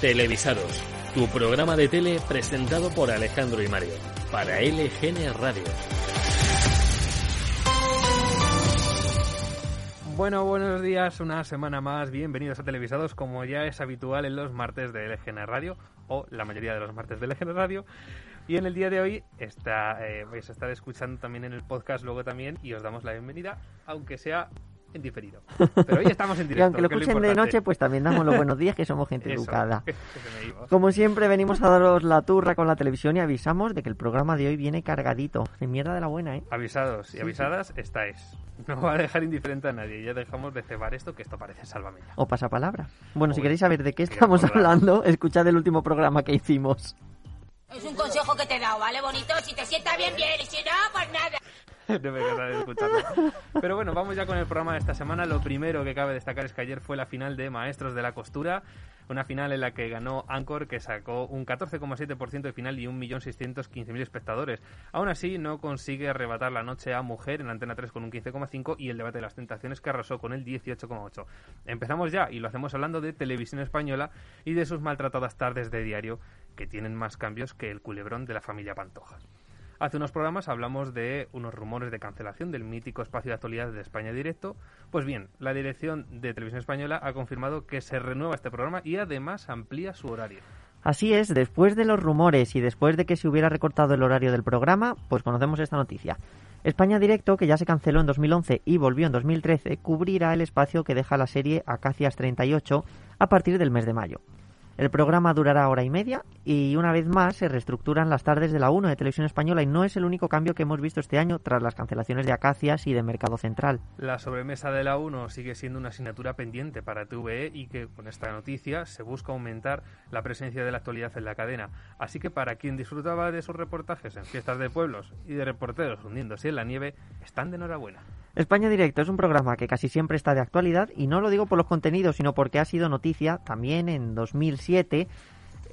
Televisados, tu programa de tele presentado por Alejandro y Mario, para LGN Radio. Bueno, buenos días, una semana más, bienvenidos a Televisados, como ya es habitual en los martes de LGN Radio, o la mayoría de los martes de LGN Radio. Y en el día de hoy está, eh, vais a estar escuchando también en el podcast luego también y os damos la bienvenida, aunque sea en diferido. Pero hoy estamos en Y directo. aunque lo escuchen de importante. noche, pues también damos los buenos días, que somos gente Eso, educada. Como siempre, venimos a daros la turra con la televisión y avisamos de que el programa de hoy viene cargadito. De mierda de la buena, ¿eh? Avisados y Sí, avisadas estáis. No va a dejar indiferente a nadie. Ya dejamos de cebar esto, que esto parece sálvame ya. O pasapalabra. Bueno, si queréis saber de qué estamos hablando, escuchad el último programa que hicimos. Es un consejo que te he dado, ¿vale, bonito? Si te sienta bien, bien, y si no, pues nada. No me cansaré de escucharlo. Pero bueno, vamos ya con el programa de esta semana. Lo primero que cabe destacar es que ayer fue la final de Maestros de la Costura. Una final en la que ganó Anchor, que sacó un 14,7% de final y 1.615.000 espectadores. Aún así, no consigue arrebatar la noche a Mujer en Antena 3 con un 15,5% y el debate de las tentaciones que arrasó con el 18,8%. Empezamos ya y lo hacemos hablando de televisión española y de sus maltratadas tardes de diario, que tienen más cambios que el culebrón de la familia Pantoja. Hace unos programas hablamos de unos rumores de cancelación del mítico espacio de actualidad de España Directo. Pues bien, la dirección de Televisión Española ha confirmado que se renueva este programa y además amplía su horario. Así es, después de los rumores y después de que se hubiera recortado el horario del programa, pues conocemos esta noticia. España Directo, que ya se canceló en 2011 y volvió en 2013, cubrirá el espacio que deja la serie Acacias 38 a partir del mes de mayo. El programa durará hora y media y una vez más se reestructuran las tardes de la 1 de Televisión Española y no es el único cambio que hemos visto este año tras las cancelaciones de Acacias y de Mercado Central. La sobremesa de la 1 sigue siendo una asignatura pendiente para TVE y que con esta noticia se busca aumentar la presencia de la actualidad en la cadena. Así que para quien disfrutaba de sus reportajes en fiestas de pueblos y de reporteros hundiéndose en la nieve, están de enhorabuena. España Directo es un programa que casi siempre está de actualidad y no lo digo por los contenidos, sino porque ha sido noticia también en 2007,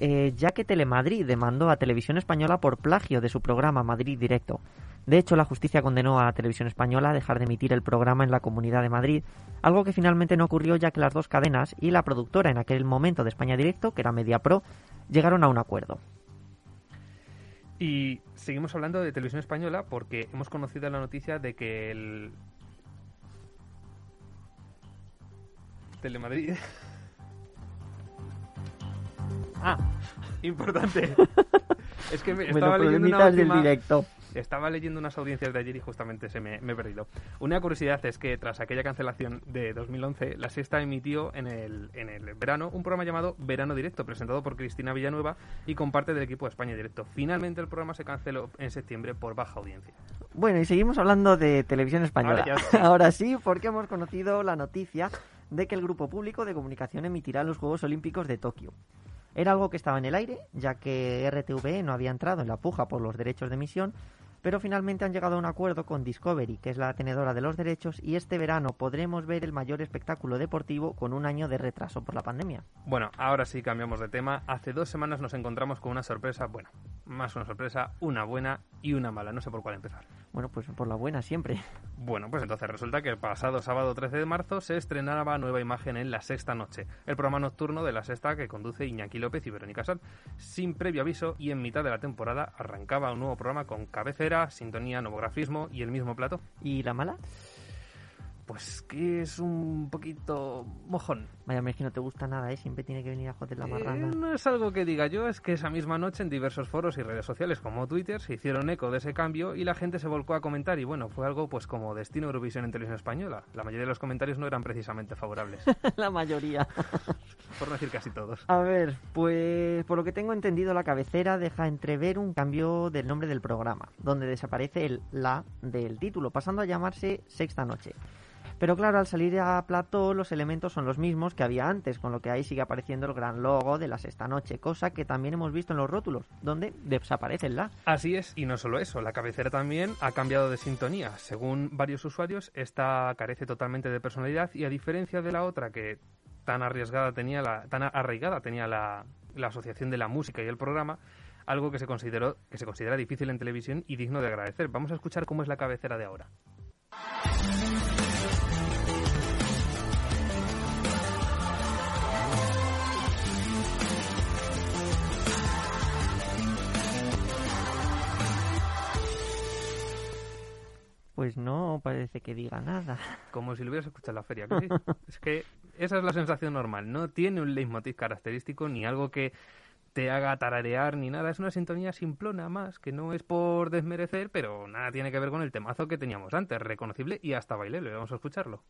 eh, ya que Telemadrid demandó a Televisión Española por plagio de su programa Madrid Directo. De hecho, la justicia condenó a Televisión Española a dejar de emitir el programa en la Comunidad de Madrid, algo que finalmente no ocurrió ya que las dos cadenas y la productora en aquel momento de España Directo, que era MediaPro, llegaron a un acuerdo. Y seguimos hablando de televisión española porque hemos conocido la noticia de que el Telemadrid. Ah, importante. es que me Bueno, estaba leyendo una problemitas del última- directo. Estaba leyendo unas audiencias de ayer y justamente se me, me he perdido. Una curiosidad es que tras aquella cancelación de 2011, la Sexta emitió en el, en el verano un programa llamado Verano Directo, presentado por Cristina Villanueva y con parte del equipo de España Directo. Finalmente el programa se canceló en septiembre por baja audiencia. Bueno, y seguimos hablando de televisión española. Ahora ya sí. Ahora sí, porque hemos conocido la noticia de que el Grupo Público de Comunicación emitirá los Juegos Olímpicos de Tokio. Era algo que estaba en el aire, ya que RTV no había entrado en la puja por los derechos de emisión, pero finalmente han llegado a un acuerdo con Discovery, que es la tenedora de los derechos, y este verano podremos ver el mayor espectáculo deportivo con un año de retraso por la pandemia. Bueno, ahora sí cambiamos de tema. Hace dos semanas nos encontramos con una sorpresa, bueno, más una sorpresa, una buena y una mala. No sé por cuál empezar. Bueno, pues por la buena siempre. Bueno, pues entonces resulta que el pasado sábado 13 de marzo se estrenaba nueva imagen en La Sexta Noche, el programa nocturno de La Sexta que conduce Iñaki López y Verónica Sanz. Sin previo aviso y en mitad de la temporada arrancaba un nuevo programa con cabecera, sintonía, novografismo y el mismo plato. ¿Y la mala? Pues que es un poquito mojón. Vaya, es que no te gusta nada, ¿eh? Siempre tiene que venir a joder la Eh, marrana. no es algo que diga yo, es que esa misma noche en diversos foros y redes sociales como Twitter se hicieron eco de ese cambio y la gente se volcó a comentar y bueno, fue algo pues como destino Eurovisión en televisión española. La mayoría de los comentarios no eran precisamente favorables, la mayoría. por no decir casi todos. A ver, pues por lo que tengo entendido, la cabecera deja entrever un cambio del nombre del programa, donde desaparece el la del título, pasando a llamarse Sexta Noche. Pero claro, al salir a plató los elementos son los mismos que había antes, con lo que ahí sigue apareciendo el gran logo de la Sexta Noche, cosa que también hemos visto en los rótulos, donde desaparece el la. Así es, y no solo eso, la cabecera también ha cambiado de sintonía. Según varios usuarios, esta carece totalmente de personalidad y a diferencia de la otra que tan arriesgada tenía la, tan arraigada tenía la, la asociación de la música y el programa, algo que se consideró que se considera difícil en televisión y digno de agradecer. Vamos a escuchar cómo es la cabecera de ahora. No parece que diga nada. Como si lo hubieras escuchado en la feria, ¿que sí? es que esa es la sensación normal. No tiene un leitmotiv característico ni algo que te haga tararear ni nada. Es una sintonía simplona más, que no es por desmerecer, pero nada tiene que ver con el temazo que teníamos antes, reconocible y hasta bailable. Vamos a escucharlo.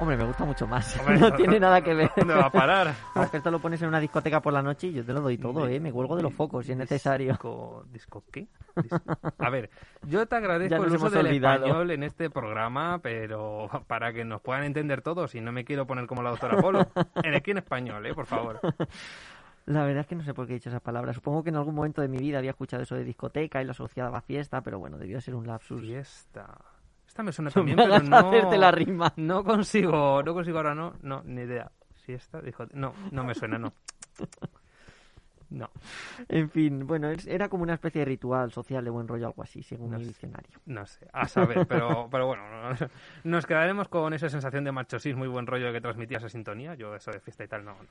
Hombre, me gusta mucho más. Hombre, no tiene nada que ver. ¿Dónde va a parar? Vamos, que esto lo pones en una discoteca por la noche y yo te lo doy todo, ¿eh? Me cuelgo de los focos si es necesario. Disco, ¿Disco qué? A ver, yo te agradezco el uso del olvidado. español en este programa, pero para que nos puedan entender todos y no me quiero poner como la doctora Polo. En aquí en español, ¿eh? Por favor. La verdad es que no sé por qué he dicho esa palabra. Supongo que en algún momento de mi vida había escuchado eso de discoteca y lo asociaba a fiesta, pero bueno, debió ser un lapsus. Fiesta. Esta me suena No me también, pero no... hacerte la rima. No consigo, no consigo ahora, no, no, ni idea. Siesta, dijo, no, no me suena, no. No, En fin, bueno, es- era como una especie de ritual social de buen rollo, algo así, según No mi diccionario. no sé, a saber, pero, pero bueno, no- nos quedaremos con esa sensación de machosismo y buen rollo que transmitía esa sintonía. Yo eso de fiesta y tal, no, no.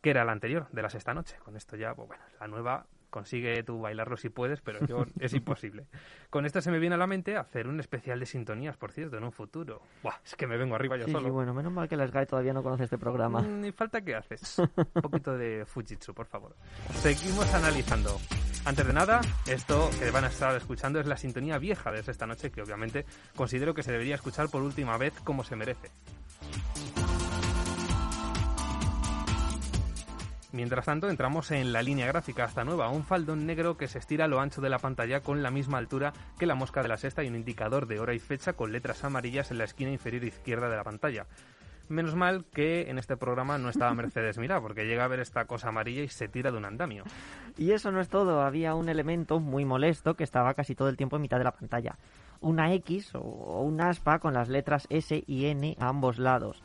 Que era la anterior, de la sexta noche. Con esto ya, pues bueno, la nueva consigue tú bailarlo si puedes, pero yo es imposible. Con esto se me viene a la mente hacer un especial de sintonías, por cierto, en un futuro. Buah, es que me vengo arriba yo Sí, solo. sí, bueno, menos mal que la Sky todavía no conoce este programa. Mm, Ni falta que haces. Un poquito de Fujitsu, por favor. Seguimos analizando. Antes de nada, esto que van a estar escuchando es la sintonía vieja de esta noche, que obviamente considero que se debería escuchar por última vez como se merece. Mientras tanto, entramos en la línea gráfica hasta nueva, un faldón negro que se estira a lo ancho de la pantalla con la misma altura que la mosca de la sexta y un indicador de hora y fecha con letras amarillas en la esquina inferior izquierda de la pantalla. Menos mal que en este programa no estaba Mercedes Mira, porque llega a ver esta cosa amarilla y se tira de un andamio. Y eso no es todo, había un elemento muy molesto que estaba casi todo el tiempo en mitad de la pantalla. Una X o- o un aspa con las letras S y N a ambos lados.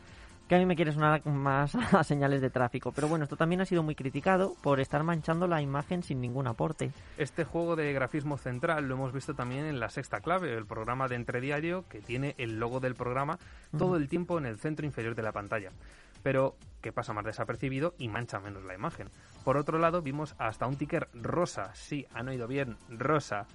Que a mí me quiere sonar más a señales de tráfico. Pero bueno, esto también ha sido muy criticado por estar manchando la imagen sin ningún aporte. Este juego de grafismo central lo hemos visto también en la sexta clave, el programa de entrediario que tiene el logo del programa todo el tiempo en el centro inferior de la pantalla. Pero que pasa más desapercibido y mancha menos la imagen. Por otro lado, vimos hasta un ticker rosa, sí, han oído bien, rosa,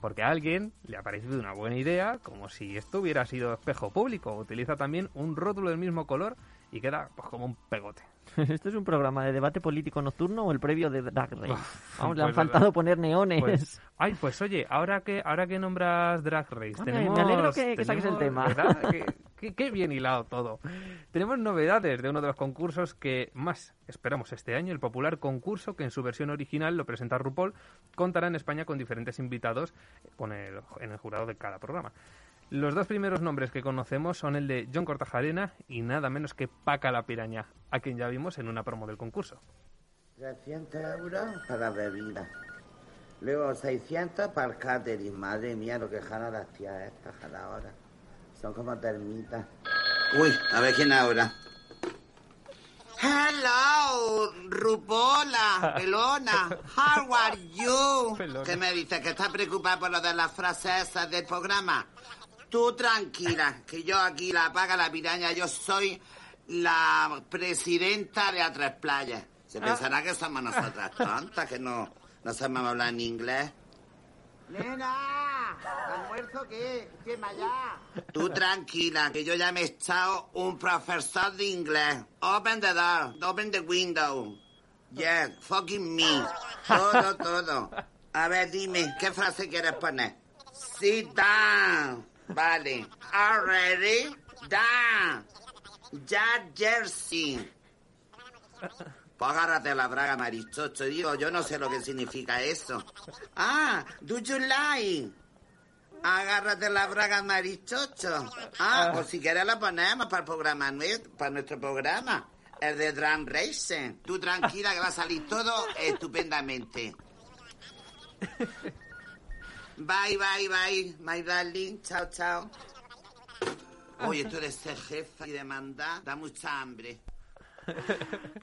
porque a alguien le ha parecido una buena idea, como si esto hubiera sido espejo público. Utiliza también un rótulo del mismo color y queda pues, como un pegote. ¿Esto es un programa de debate político nocturno o el previo de Drag Race? Vamos, le han pues, faltado poner neones. Pues, ay, pues oye, ahora que ahora que nombras Drag Race, Hombre, tenemos, me alegro que- que saques el tema. Qué, qué- qué bien hilado todo. Tenemos novedades de uno de los concursos que más esperamos este año, el popular concurso que en su versión original lo presenta RuPaul, contará en España con diferentes invitados con el- en el jurado de cada programa. Los dos primeros nombres que conocemos son el de John Cortajarena y nada menos que Paca la Piraña, a quien ya vimos en una promo del concurso. 300 euros para bebida. Luego 600 para el catering. Madre mía, lo que jala las tías estas, jala ahora. Son como termitas. Uy, a ver quién ahora. Hello, Rupola, pelona. How are you? Pelona. ¿Qué me dices? ¿Que estás preocupada por lo de las frases esas del programa? Tú tranquila, que yo aquí la paga la piraña. Yo soy la presidenta de A3 Playas. Se pensará que somos nosotras tontas, que no, no sabemos hablar en inglés. Nena, ¿almuerzo qué? ¿Qué allá? Tú tranquila, que yo ya me he echado un profesor de inglés. Open the door, open the window. Yes, fucking me. Todo, todo. A ver, dime, ¿qué frase quieres poner? Sit down. Vale. Already? Down. Ya, Jersey. Pues agárrate la braga, marichocho. Digo, yo no sé lo que significa eso. Ah, do you like? Agárrate la braga, marichocho. Ah, pues si quieres la ponemos para el programa para nuestro programa. El de Drum Racing. Tú tranquila que va a salir todo estupendamente. Bye, bye, bye, my darling. Chao, chao. Oye, esto de ser jefa y de mandar da mucha hambre.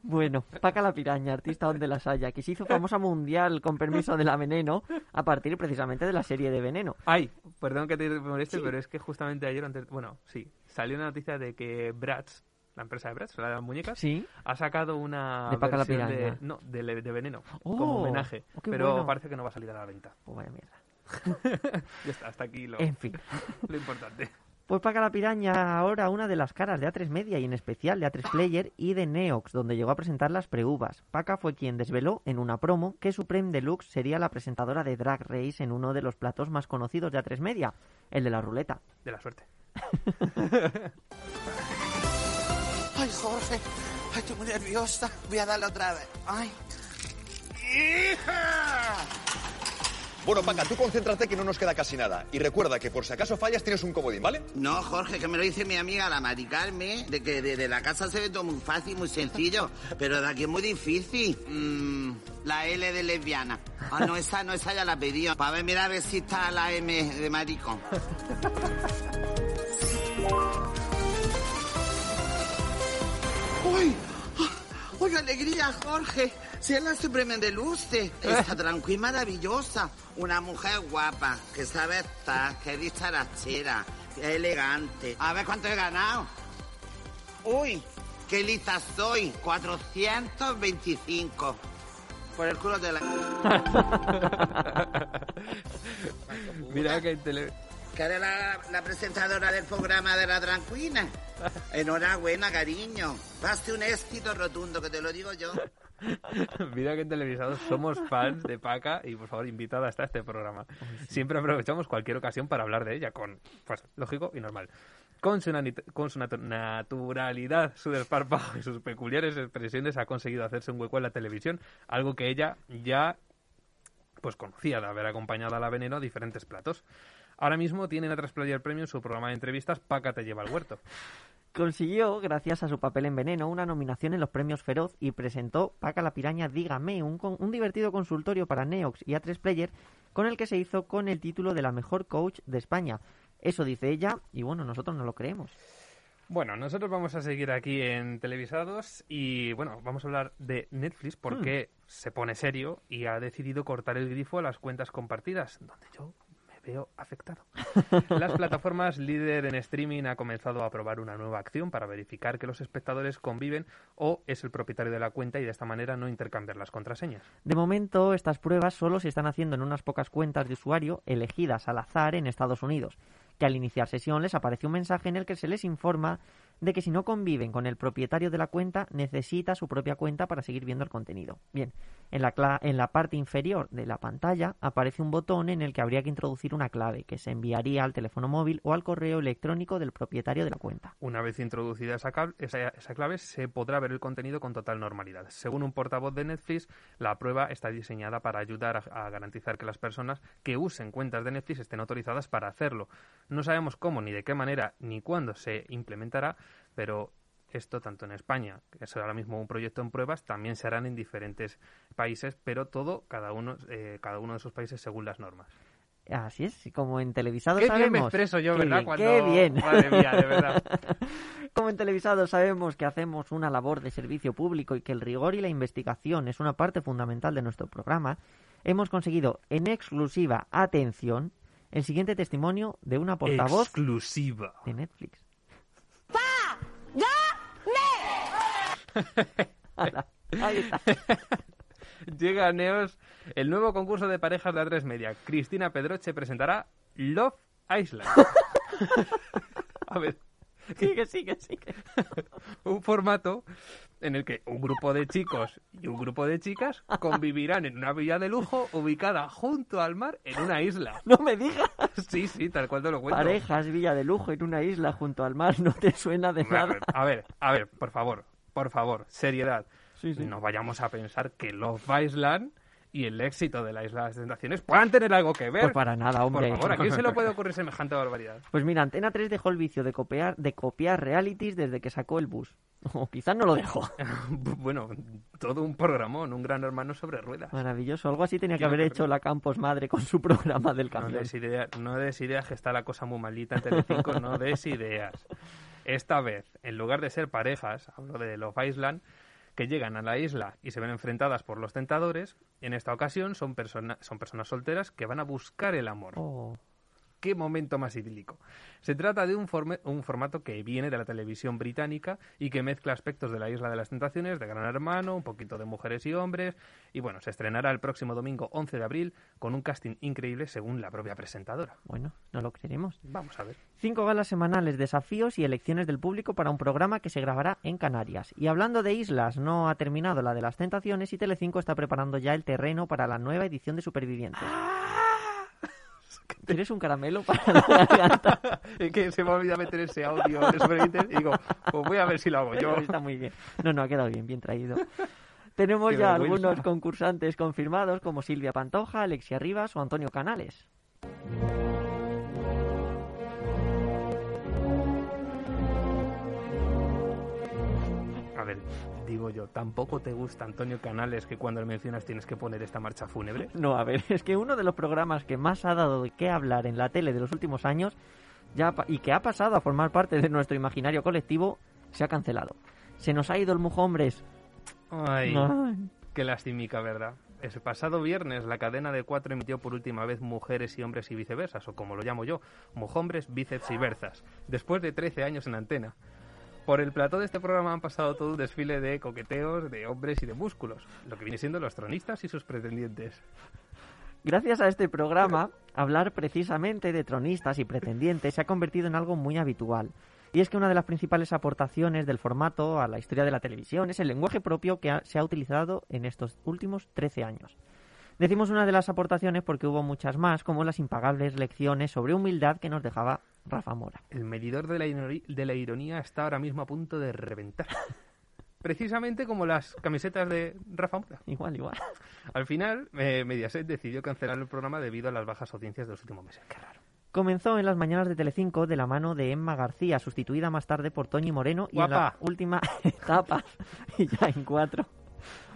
Bueno, Paca la Piraña, artista donde las haya, que se hizo famosa mundial con permiso de la Veneno a partir precisamente de la serie de Veneno. Ay, perdón que te moleste, pero es que justamente ayer, antes, bueno, sí, salió una noticia de que Bratz, la empresa de Bratz, la de las muñecas, Sí. ha sacado una De Paca la versión de, Piraña. no, de, le- de veneno Oh, como homenaje, oh, qué pero bueno. parece que no va a salir a la venta. Pues vaya mierda. Ya está, hasta aquí lo, En fin. lo importante. Pues Paca la Piraña ahora una de las caras de A3 Media y en especial de A3 Player y de Neox, donde llegó a presentar las preuvas. Paca fue quien desveló en una promo que Supreme Deluxe sería la presentadora de Drag Race en uno de los platos más conocidos de A3 Media, el de la ruleta. De la suerte. Ay, Jorge. Ay, estoy muy nerviosa. Voy a darle otra vez. Ay. ¡Hija! Bueno, Paca, tú concéntrate que no nos queda casi nada. Y recuerda que por si acaso fallas tienes un comodín, ¿vale? No, Jorge, que me lo dice mi amiga la Mari Carmen, de que desde la casa se ve todo muy fácil, muy sencillo, pero de aquí es muy difícil. Mm, la L de lesbiana. Ah, no, esa no, esa ya la pedí. Para ver, mira a ver si está la M de maricón. ¡Uy! ¡Uy, qué alegría, Jorge! Si es la Supreme de Luce, está tranquila y maravillosa. Una mujer guapa, que sabe estar, que es dicharachera, que es elegante. A ver cuánto he ganado. ¡Uy! ¡Qué lista soy! 425. Por el culo de la... Mira que tele... que eres la, la presentadora del programa de la tranquila. Enhorabuena, cariño. Paste un éxito rotundo, que te lo digo yo. Mira que en televisados somos fans de Paca y por favor invitada hasta este programa. Siempre aprovechamos cualquier ocasión para hablar de ella con, pues, lógico y normal. Con su, con su natu- naturalidad, su desparpajo y sus peculiares expresiones ha conseguido hacerse un hueco en la televisión, algo que ella ya pues conocía de haber acompañado a la Veneno a diferentes platos. Ahora mismo tiene en Atlas Player Premium su programa de entrevistas Paca te lleva al huerto. Consiguió, gracias a su papel en Veneno, una nominación en los premios Feroz y presentó Paca la Piraña Dígame, un, con- un divertido consultorio para Neox y A3 Player con el que se hizo con el título de la mejor coach de España. Eso dice ella y bueno, nosotros no lo creemos. Bueno, nosotros vamos a seguir aquí en Televisados y bueno, vamos a hablar de Netflix porque se pone serio y ha decidido cortar el grifo a las cuentas compartidas, donde yo afectado. Las plataformas líder en streaming ha comenzado a probar una nueva acción para verificar que los espectadores conviven o es el propietario de la cuenta y de esta manera no intercambiar las contraseñas. De momento, estas pruebas solo se están haciendo en unas pocas cuentas de usuario elegidas al azar en Estados Unidos, que al iniciar sesión les aparece un mensaje en el que se les informa de que si no conviven con el propietario de la cuenta, necesita su propia cuenta para seguir viendo el contenido. Bien, en la, en la parte inferior de la pantalla aparece un botón en el que habría que introducir una clave que se enviaría al teléfono móvil o al correo electrónico del propietario de la cuenta. Una vez introducida esa, clave, se podrá ver el contenido con total normalidad. Según un portavoz de Netflix, la prueba está diseñada para ayudar a garantizar que las personas que usen cuentas de Netflix estén autorizadas para hacerlo. No sabemos cómo, ni de qué manera, ni cuándo se implementará, pero esto tanto en España, que es ahora mismo un proyecto en pruebas, también se harán en diferentes países, pero todo, cada uno, eh, cada uno de esos países según las normas. Así es, como en televisado Qué bien me expreso yo, Qué ¿verdad? bien, Cuando- ¡Qué bien! Madre mía, de verdad. Como en televisado sabemos que hacemos una labor de servicio público y que el rigor y la investigación es una parte fundamental de nuestro programa, hemos conseguido en exclusiva atención el siguiente testimonio de una portavoz Exclusiva. de Netflix. Ala, Ahí está. Llega a Neos el nuevo concurso de parejas de A3 Media. Cristina Pedroche presentará Love Island. a ver, Sigue, sigue, sigue. un formato en el que un grupo de chicos y un grupo de chicas convivirán en una villa de lujo ubicada junto al mar en una isla. No me digas. Sí, sí, tal cual te lo cuento. Parejas, villa de lujo en una isla junto al mar, no te suena de nada. a ver, a ver, por favor, por favor, seriedad. Sí, sí. No vayamos a pensar que Love Island y el éxito de la Isla de las Tentaciones puedan tener algo que ver. Pues para nada, hombre. Por favor, ¿a quién se le puede ocurrir semejante barbaridad? Pues mira, Antena 3 dejó el vicio de copiar, de copiar realities desde que sacó el bus. O quizás no lo dejó. bueno, todo un programón, un gran hermano sobre ruedas. Maravilloso. Algo así tenía que haber hecho la Campos Madre con su programa del No camión. des, idea, no des ideas que está la cosa muy malita en Telecinco, no des ideas. Esta vez, en lugar de ser parejas, hablo de Love Island, que llegan a la isla y se ven enfrentadas por los tentadores, en esta ocasión son, son personas solteras que van a buscar el amor. Oh, qué momento más idílico. Se trata de un, forme- un formato que viene de la televisión británica y que mezcla aspectos de la Isla de las Tentaciones, de Gran Hermano, un poquito de mujeres y hombres, y bueno, se estrenará el próximo domingo 11 de abril con un casting increíble según la propia presentadora. bueno, no lo creeremos. Vamos a ver. Cinco galas semanales, desafíos y elecciones del público para un programa que se grabará en Canarias. Y hablando de islas, no ha terminado la de las tentaciones y Telecinco está preparando ya el terreno para la nueva edición de Supervivientes. ¿Quieres un caramelo para la garganta? Es que se me olvida meter ese audio de Supervivientes y digo, pues voy a ver si lo hago yo. Está muy bien. No, no, ha quedado bien, bien traído. Tenemos Qué ya vergüenza. algunos concursantes confirmados como Silvia Pantoja, Alexia Rivas o Antonio Canales. A ver, digo yo, ¿tampoco te gusta Antonio Canales que cuando le mencionas tienes que poner esta marcha fúnebre? No, a ver, es que uno de los programas que más ha dado de qué hablar en la tele de los últimos años ya y que ha pasado a formar parte de nuestro imaginario colectivo se ha cancelado. Se nos ha ido el Mujombres. Ay, Ay. qué lastimica, ¿verdad? El pasado viernes la cadena de cuatro emitió por última vez Mujeres y Hombres y Viceversas, o como lo llamo yo, Mujombres, Bíceps y Berzas, después de 13 años en antena. Por el plató de este programa han pasado todo un desfile de coqueteos, de hombres y de músculos, lo que viene siendo los tronistas y sus pretendientes. Gracias a este programa, hablar precisamente de tronistas y pretendientes se ha convertido en algo muy habitual. Y es que una de las principales aportaciones del formato a la historia de la televisión es el lenguaje propio que se ha utilizado en estos últimos 13 años. Decimos una de las aportaciones porque hubo muchas más, como las impagables lecciones sobre humildad que nos dejaba Rafa Mora. El medidor de la, ironi- de la ironía está ahora mismo a punto de reventar. Precisamente como las camisetas de Rafa Mora. Igual, igual. Al final, eh, Mediaset decidió cancelar el programa debido a las bajas audiencias de los últimos meses. Qué raro. Comenzó en las mañanas de Telecinco de la mano de Emma García, sustituida más tarde por Toñi Moreno y en la Guapa. última etapa, y ya en cuatro,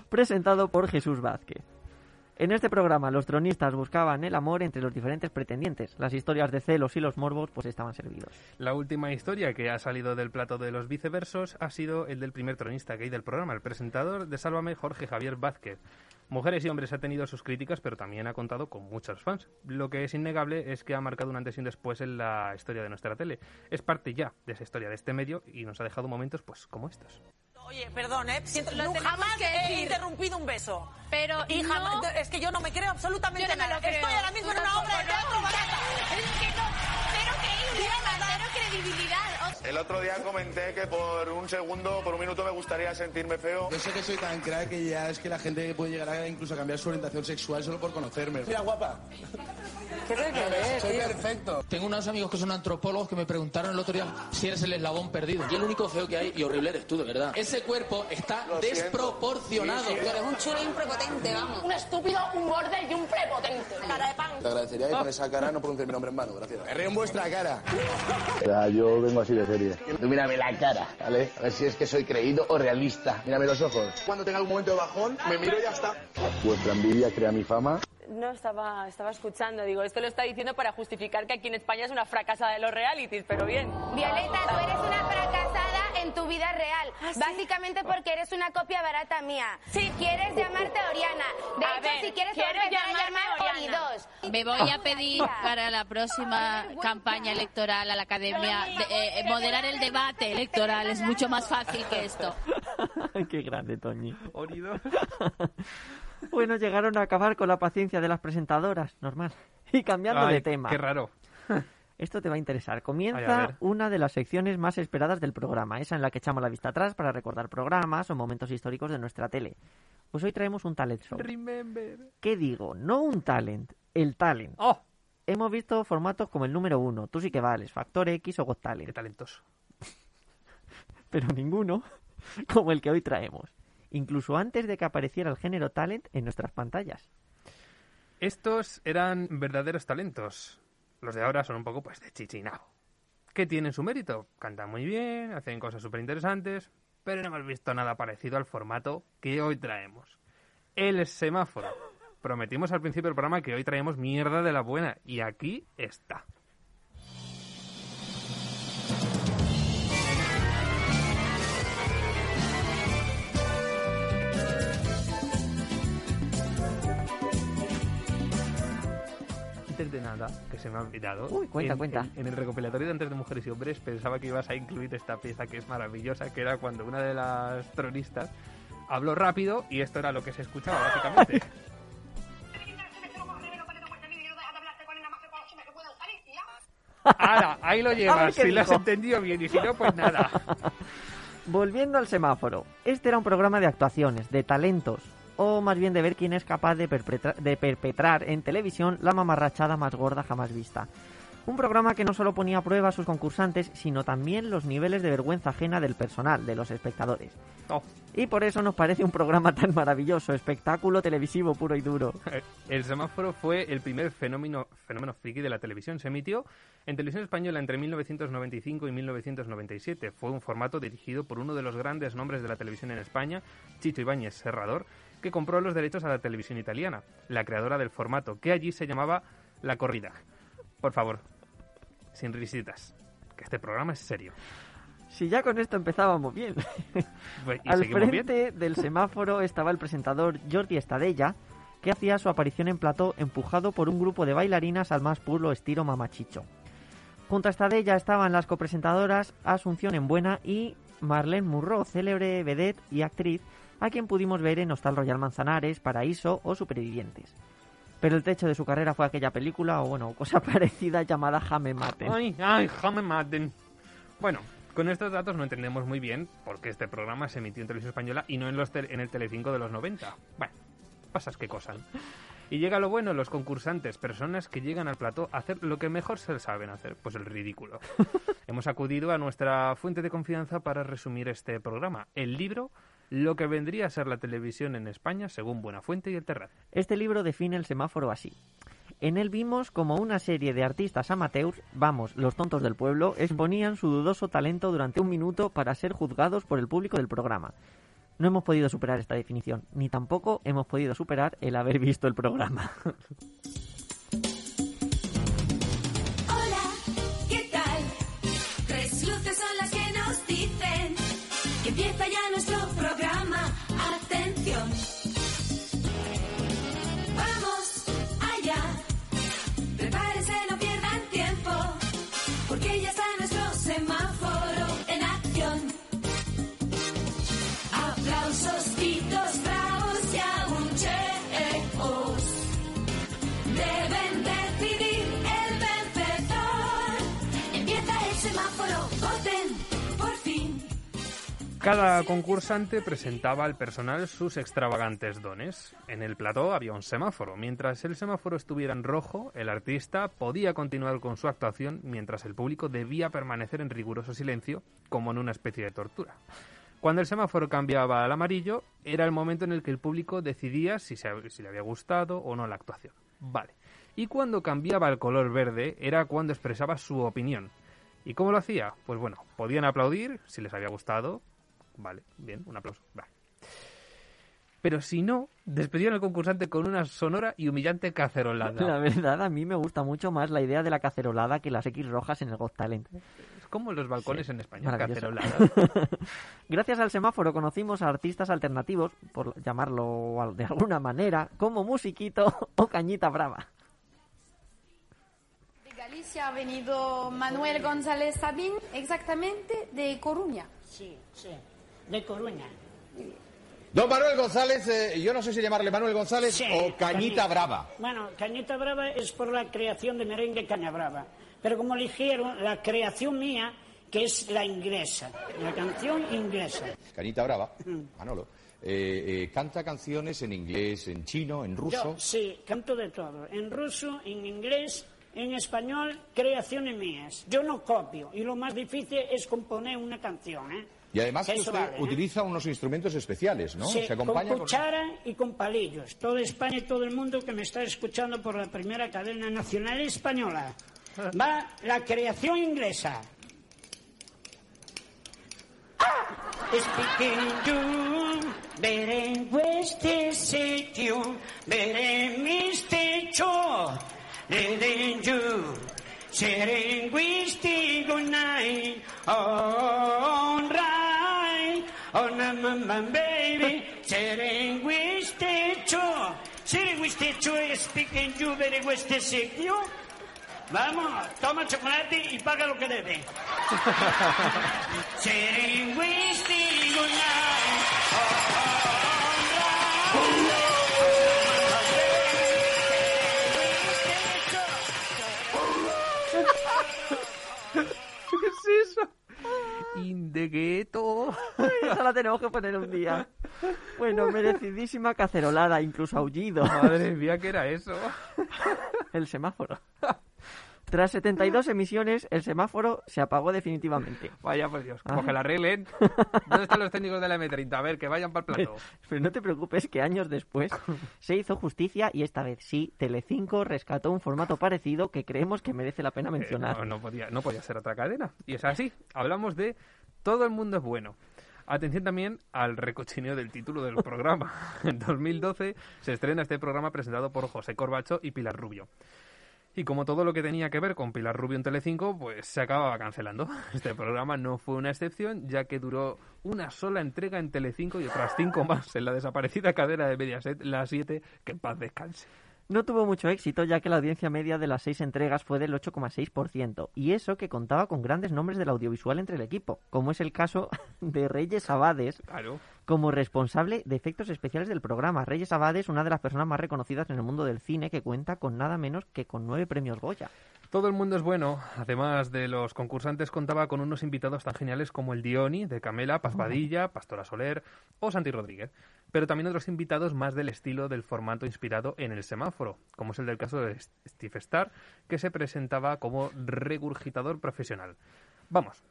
presentado por Jesús Vázquez. En este programa los tronistas buscaban el amor entre los diferentes pretendientes. Las historias de celos y los morbos pues estaban servidos. La última historia que ha salido del plato de los viceversos ha sido el del primer tronista gay del programa, el presentador de Sálvame, Jorge Javier Vázquez. Mujeres y hombres ha tenido sus críticas, pero también ha contado con muchos fans. Lo que es innegable es que ha marcado un antes y un después en la historia de nuestra tele. Es parte ya de esa historia de este medio y nos ha dejado momentos pues como estos. Oye, perdón, ¿eh? Siento- no, jamás que he decir. interrumpido un beso. Pero Y no- jamás- es que yo no me creo absolutamente Yo no me nada. lo creo. Estoy ahora mismo en una obra de teatro ¿no? barata. Es que no, cero credibilidad, El otro día comenté que por un segundo, por un minuto me gustaría sentirme feo. Yo sé que soy tan crack que ya es que la gente puede llegar a incluso a cambiar su orientación sexual solo por conocerme. Mira, guapa. ¿Qué te crees, Soy tío? perfecto. Tengo unos amigos que son antropólogos que me preguntaron el otro día si eres el eslabón perdido. Y el único feo que hay y horrible eres tú, de verdad. Ese cuerpo está Lo desproporcionado. Sí, sí. Eres un chulo y un prepotente, vamos. Un estúpido, un borde y un prepotente. Cara de pan. Te agradecería que con esa cara no pronuncie mi nombre en vano, gracias. Me río en vuestra cara. Yo vengo así de serie. Tú mírame la cara, ¿vale? A ver si es que soy creído o realista. Mírame los ojos. Cuando tenga algún momento de bajón, me miro y ya está. Vuestra envidia crea mi fama. No, estaba, estaba escuchando. Digo, esto lo está diciendo para justificar que aquí en España es una fracasada de los realities, pero bien. Violeta, tú eres una fracasada en tu vida real. ¿Ah, sí? Básicamente porque eres una copia barata mía. Si quieres llamarte Oriana. De A hecho, ver, si quieres quiero volver a llamar Oriana. Ori2. Me voy a pedir para la próxima campaña electoral a la academia de- eh, moderar el debate electoral. Es mucho más fácil que esto. Qué grande, Toñi. Bueno, llegaron a acabar con la paciencia de las presentadoras, normal. Y cambiando Ay, de tema. Qué raro. Esto te va a interesar. Ay, a Comienza una de las secciones más esperadas del programa, esa en la que echamos la vista atrás para recordar programas o momentos históricos de nuestra tele. Pues hoy traemos un talent show. Remember. ¿Qué digo? No un talent, el talent. ¡Oh! Hemos visto formatos como el número uno, Tú sí que vales, Factor X o Got ¡Qué Talent, talentoso! pero ninguno como el que hoy traemos. Incluso antes de que apareciera el género talent en nuestras pantallas. Estos eran verdaderos talentos. Los de ahora son un poco pues de chichinao. ¿Qué tienen su mérito? Cantan muy bien, hacen cosas súper interesantes, pero no hemos visto nada parecido al formato que hoy traemos. El semáforo. Prometimos al principio del programa que hoy traemos mierda de la buena, y aquí está. Antes de nada, que se me ha olvidado. Uy, cuenta, en, cuenta. En, en el recopilatorio de antes de mujeres y hombres pensaba que ibas a incluir esta pieza que es maravillosa, que era cuando una de las tronistas habló rápido y esto era lo que se escuchaba básicamente. Ahora, ahí lo llevas, si lo has entendido bien y si no, pues nada. Volviendo al semáforo, este era un programa de actuaciones, de talentos, o más bien de ver quién es capaz de, perpetra- de perpetrar en televisión la mamarrachada más gorda jamás vista. Un programa que no solo ponía a prueba a sus concursantes, sino también los niveles de vergüenza ajena del personal, de los espectadores. Oh. Y por eso nos parece un programa tan maravilloso, espectáculo televisivo puro y duro. El semáforo fue el primer fenómeno, fenómeno friki de la televisión. Se emitió en televisión española entre 1995 y 1997. Fue un formato dirigido por uno de los grandes nombres de la televisión en España, Chicho Ibáñez Serrador, que compró los derechos a la televisión italiana, la creadora del formato, que allí se llamaba La Corrida. Por favor, sin risitas, que este programa es serio. Si ya con esto empezábamos bien. Pues, ¿Y Al bien? frente del semáforo estaba el presentador Jordi Estadella, que hacía su aparición en plató empujado por un grupo de bailarinas al más puro estilo mamachicho. Junto a Estadella estaban las copresentadoras Asunción en Buena y Marlene Murro, célebre vedette y actriz, a quien pudimos ver en Hostal Royal Manzanares, Paraíso o Supervivientes. Pero el techo de su carrera fue aquella película, o bueno, cosa parecida llamada Jame Mate. Ay, ay, Jame Maten. Bueno, con estos datos no entendemos muy bien por qué este programa se emitió en televisión española y no en, los en el Telecinco de los 90. Bueno, pasas que cosas. Y llega lo bueno, los concursantes, personas que llegan al plató a hacer lo que mejor se saben hacer, pues el ridículo. Hemos acudido a nuestra fuente de confianza para resumir este programa, el libro Lo que vendría a ser la televisión en España según Buenafuente y el Terrat. Este libro define el semáforo así. En él vimos como una serie de artistas amateurs, vamos, los tontos del pueblo, exponían su dudoso talento durante un minuto para ser juzgados por el público del programa. No hemos podido superar esta definición, ni tampoco hemos podido superar el haber visto el programa. Cada concursante presentaba al personal sus extravagantes dones. En el plató había un semáforo. Mientras el semáforo estuviera en rojo, el artista podía continuar con su actuación mientras el público debía permanecer en riguroso silencio, como en una especie de tortura. Cuando el semáforo cambiaba al amarillo, era el momento en el que el público decidía si, si le había gustado o no la actuación. Vale. Y cuando cambiaba al color verde, era cuando expresaba su opinión. ¿Y cómo lo hacía? Pues bueno, podían aplaudir si les había gustado. Vale, bien, un aplauso. Vale. Pero si no, despedían al concursante con una sonora y humillante cacerolada. La verdad, a mí me gusta mucho más la idea de la cacerolada que las X rojas en el Got Talent. Es como los balcones en España, cacerolada. Gracias al semáforo conocimos a artistas alternativos, por llamarlo al- de alguna manera, como Musiquito o Cañita Brava. De Galicia ha venido Manuel González Sabín, exactamente de Coruña. Sí, sí, de Coruña. Don Manuel González, eh, yo no sé si llamarle Manuel González Sí, o Cañita Brava. Bueno, Cañita Brava es por la creación de merengue Caña Brava. Pero como eligieron la creación mía, que es la inglesa, la canción inglesa. Cañita Brava, Mm. Manolo, eh, eh, canta canciones en inglés, en chino, en ruso. Yo, sí, canto de todo. En ruso, en inglés, en español, creaciones mías. Yo no copio. Y lo más difícil es componer una canción, ¿eh? Y además Que usted vale, ¿eh? utiliza unos instrumentos especiales, ¿no? Sí, Se acompaña con cuchara y con palillos. Toda España y todo el mundo que me está escuchando por la primera cadena nacional española. Va la creación inglesa. Speaking you, good night, oh woman, baby, serenguisteccio, serenguisteccio e speaking giù per questo secchio. Oh. Vamos, toma cioccolati e paga lo que debe. serenguisteccio, In the ghetto. Esa la tenemos que poner un día. Bueno, merecidísima cacerolada, incluso aullido. Madre mía, ¿qué era eso? El semáforo. Tras 72 emisiones, el semáforo se apagó definitivamente. Vaya por Dios, como Ah. que la arreglen. ¿Dónde están los técnicos de la M30? A ver, que vayan para el plato. Pero no te preocupes que años después se hizo justicia y esta vez sí, Telecinco rescató un formato parecido que creemos que merece la pena mencionar. Eh, no, no podía, no podía ser otra cadena. Y es así. Hablamos de Todo el mundo es bueno. Atención también al recochineo del título del programa. En 2012 se estrena este programa presentado por José Corbacho y Pilar Rubio. Y como todo lo que tenía que ver con Pilar Rubio en Telecinco, pues se acababa cancelando. Este programa no fue una excepción, ya que duró una sola entrega en Telecinco y otras cinco más en la desaparecida cadena de Mediaset, las 7, que paz descanse. No tuvo mucho éxito ya que la audiencia media de las seis entregas fue del 8,6% y eso que contaba con grandes nombres del audiovisual entre el equipo, como es el caso de Reyes Abades Claro. como responsable de efectos especiales del programa. Reyes Abades, una de las personas más reconocidas en el mundo del cine que cuenta con nada menos que con nueve premios Goya. Todo el mundo es bueno. Además de los concursantes, contaba con unos invitados tan geniales como el Dioni, de Camela, Paz Padilla, Pastora Soler o Santi Rodríguez. Pero también otros invitados más del estilo del formato inspirado en el semáforo, como es el del caso de Steve Starr, que se presentaba como regurgitador profesional. Vamos,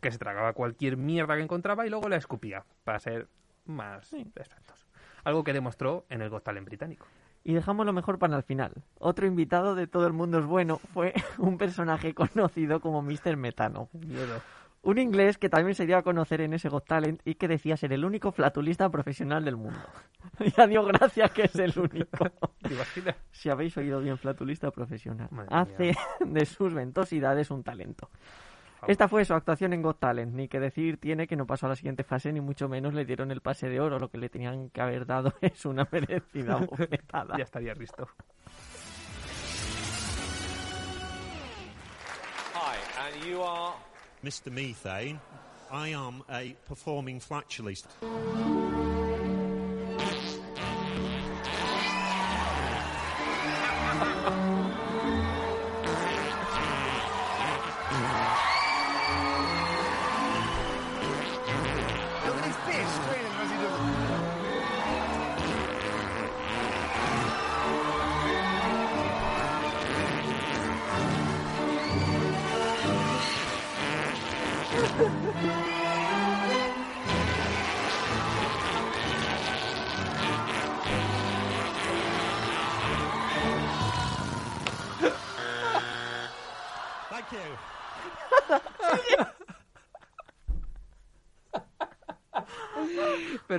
que se tragaba cualquier mierda que encontraba y luego la escupía, para ser más exactos. Algo que demostró en el Got Talent británico. Y dejamos lo mejor para el final. Otro invitado de Todo el Mundo es Bueno fue un personaje conocido como Mr. Metano. Un inglés que también se dio a conocer en ese Got Talent y que decía ser el único flatulista profesional del mundo. ya dio gracias que es el único. ¿Te imaginas? Si habéis oído bien, flatulista profesional. Madre Hace de sus ventosidades un talento. Esta fue su actuación en Got Talent. Ni que decir tiene que no pasó a la siguiente fase, ni mucho menos le dieron el pase de oro. Lo que le tenían que haber dado es una merecida bofetada. ya estaría listo. Hi, and you are. Mr. Methane. I am a performing flatulist.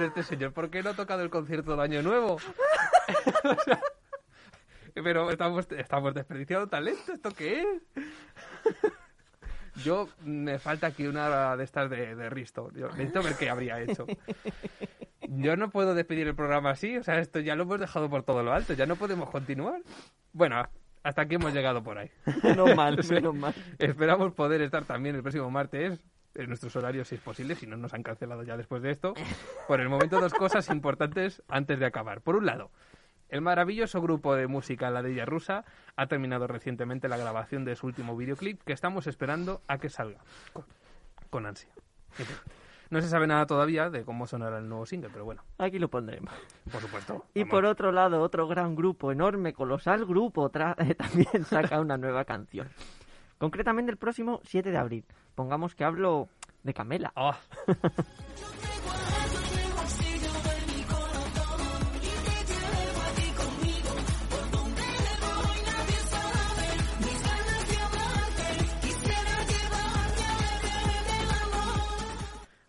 Este señor, ¿por qué no ha tocado el concierto del Año Nuevo? O sea, pero estamos, estamos desperdiciando talento, ¿esto qué es? Yo, me falta aquí una de estas de, de Risto. Yo necesito ver qué habría hecho. Yo no puedo despedir el programa así, o sea, esto ya lo hemos dejado por todo lo alto, ya no podemos continuar. Bueno, hasta aquí hemos llegado por ahí. Menos mal, menos mal. Esperamos poder estar también el próximo martes en nuestros horarios si es posible, si no nos han cancelado ya después de esto. Por el momento, dos cosas importantes antes de acabar. Por un lado, el maravilloso grupo de música La Dilla Rusa ha terminado recientemente la grabación de su último videoclip que estamos esperando a que salga. Con, con ansia. No se sabe nada todavía de cómo sonará el nuevo single, pero bueno, Aquí lo pondremos. por supuesto. Y vamos. por otro lado, otro gran grupo, enorme, colosal grupo, también saca una nueva canción. Concretamente el próximo 7 de abril. Pongamos que hablo de Camela. Ah.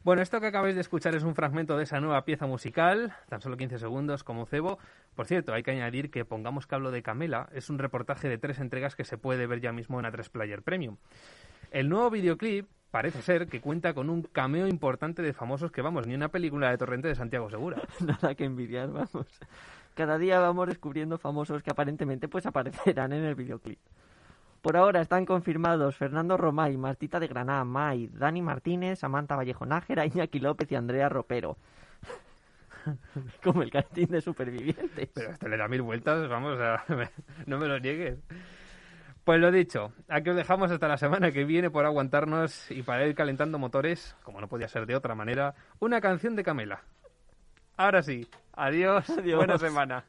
Bueno, esto que acabáis de escuchar es un fragmento de esa nueva pieza musical, tan solo 15 segundos como cebo. Por cierto, hay que añadir que Pongamos que hablo de Camela es un reportaje de tres entregas que se puede ver ya mismo en A3 Player Premium. El nuevo videoclip parece ser que cuenta con un cameo importante de famosos que, vamos, ni una película de Torrente de Santiago Segura. Nada que envidiar, vamos. Cada día vamos descubriendo famosos que aparentemente pues aparecerán en el videoclip. Por ahora están confirmados Fernando Romay, Martita de Granada, May, Dani Martínez, Samantha Vallejo Nájera, Iñaki López y Andrea Ropero. Como el casting de supervivientes. Pero esto le da mil vueltas, vamos, sea, no me lo niegues. Pues lo dicho, aquí os dejamos hasta la semana que viene por aguantarnos y para ir calentando motores, como no podía ser de otra manera, una canción de Camela. Ahora sí, adiós, Adiós. buena semana.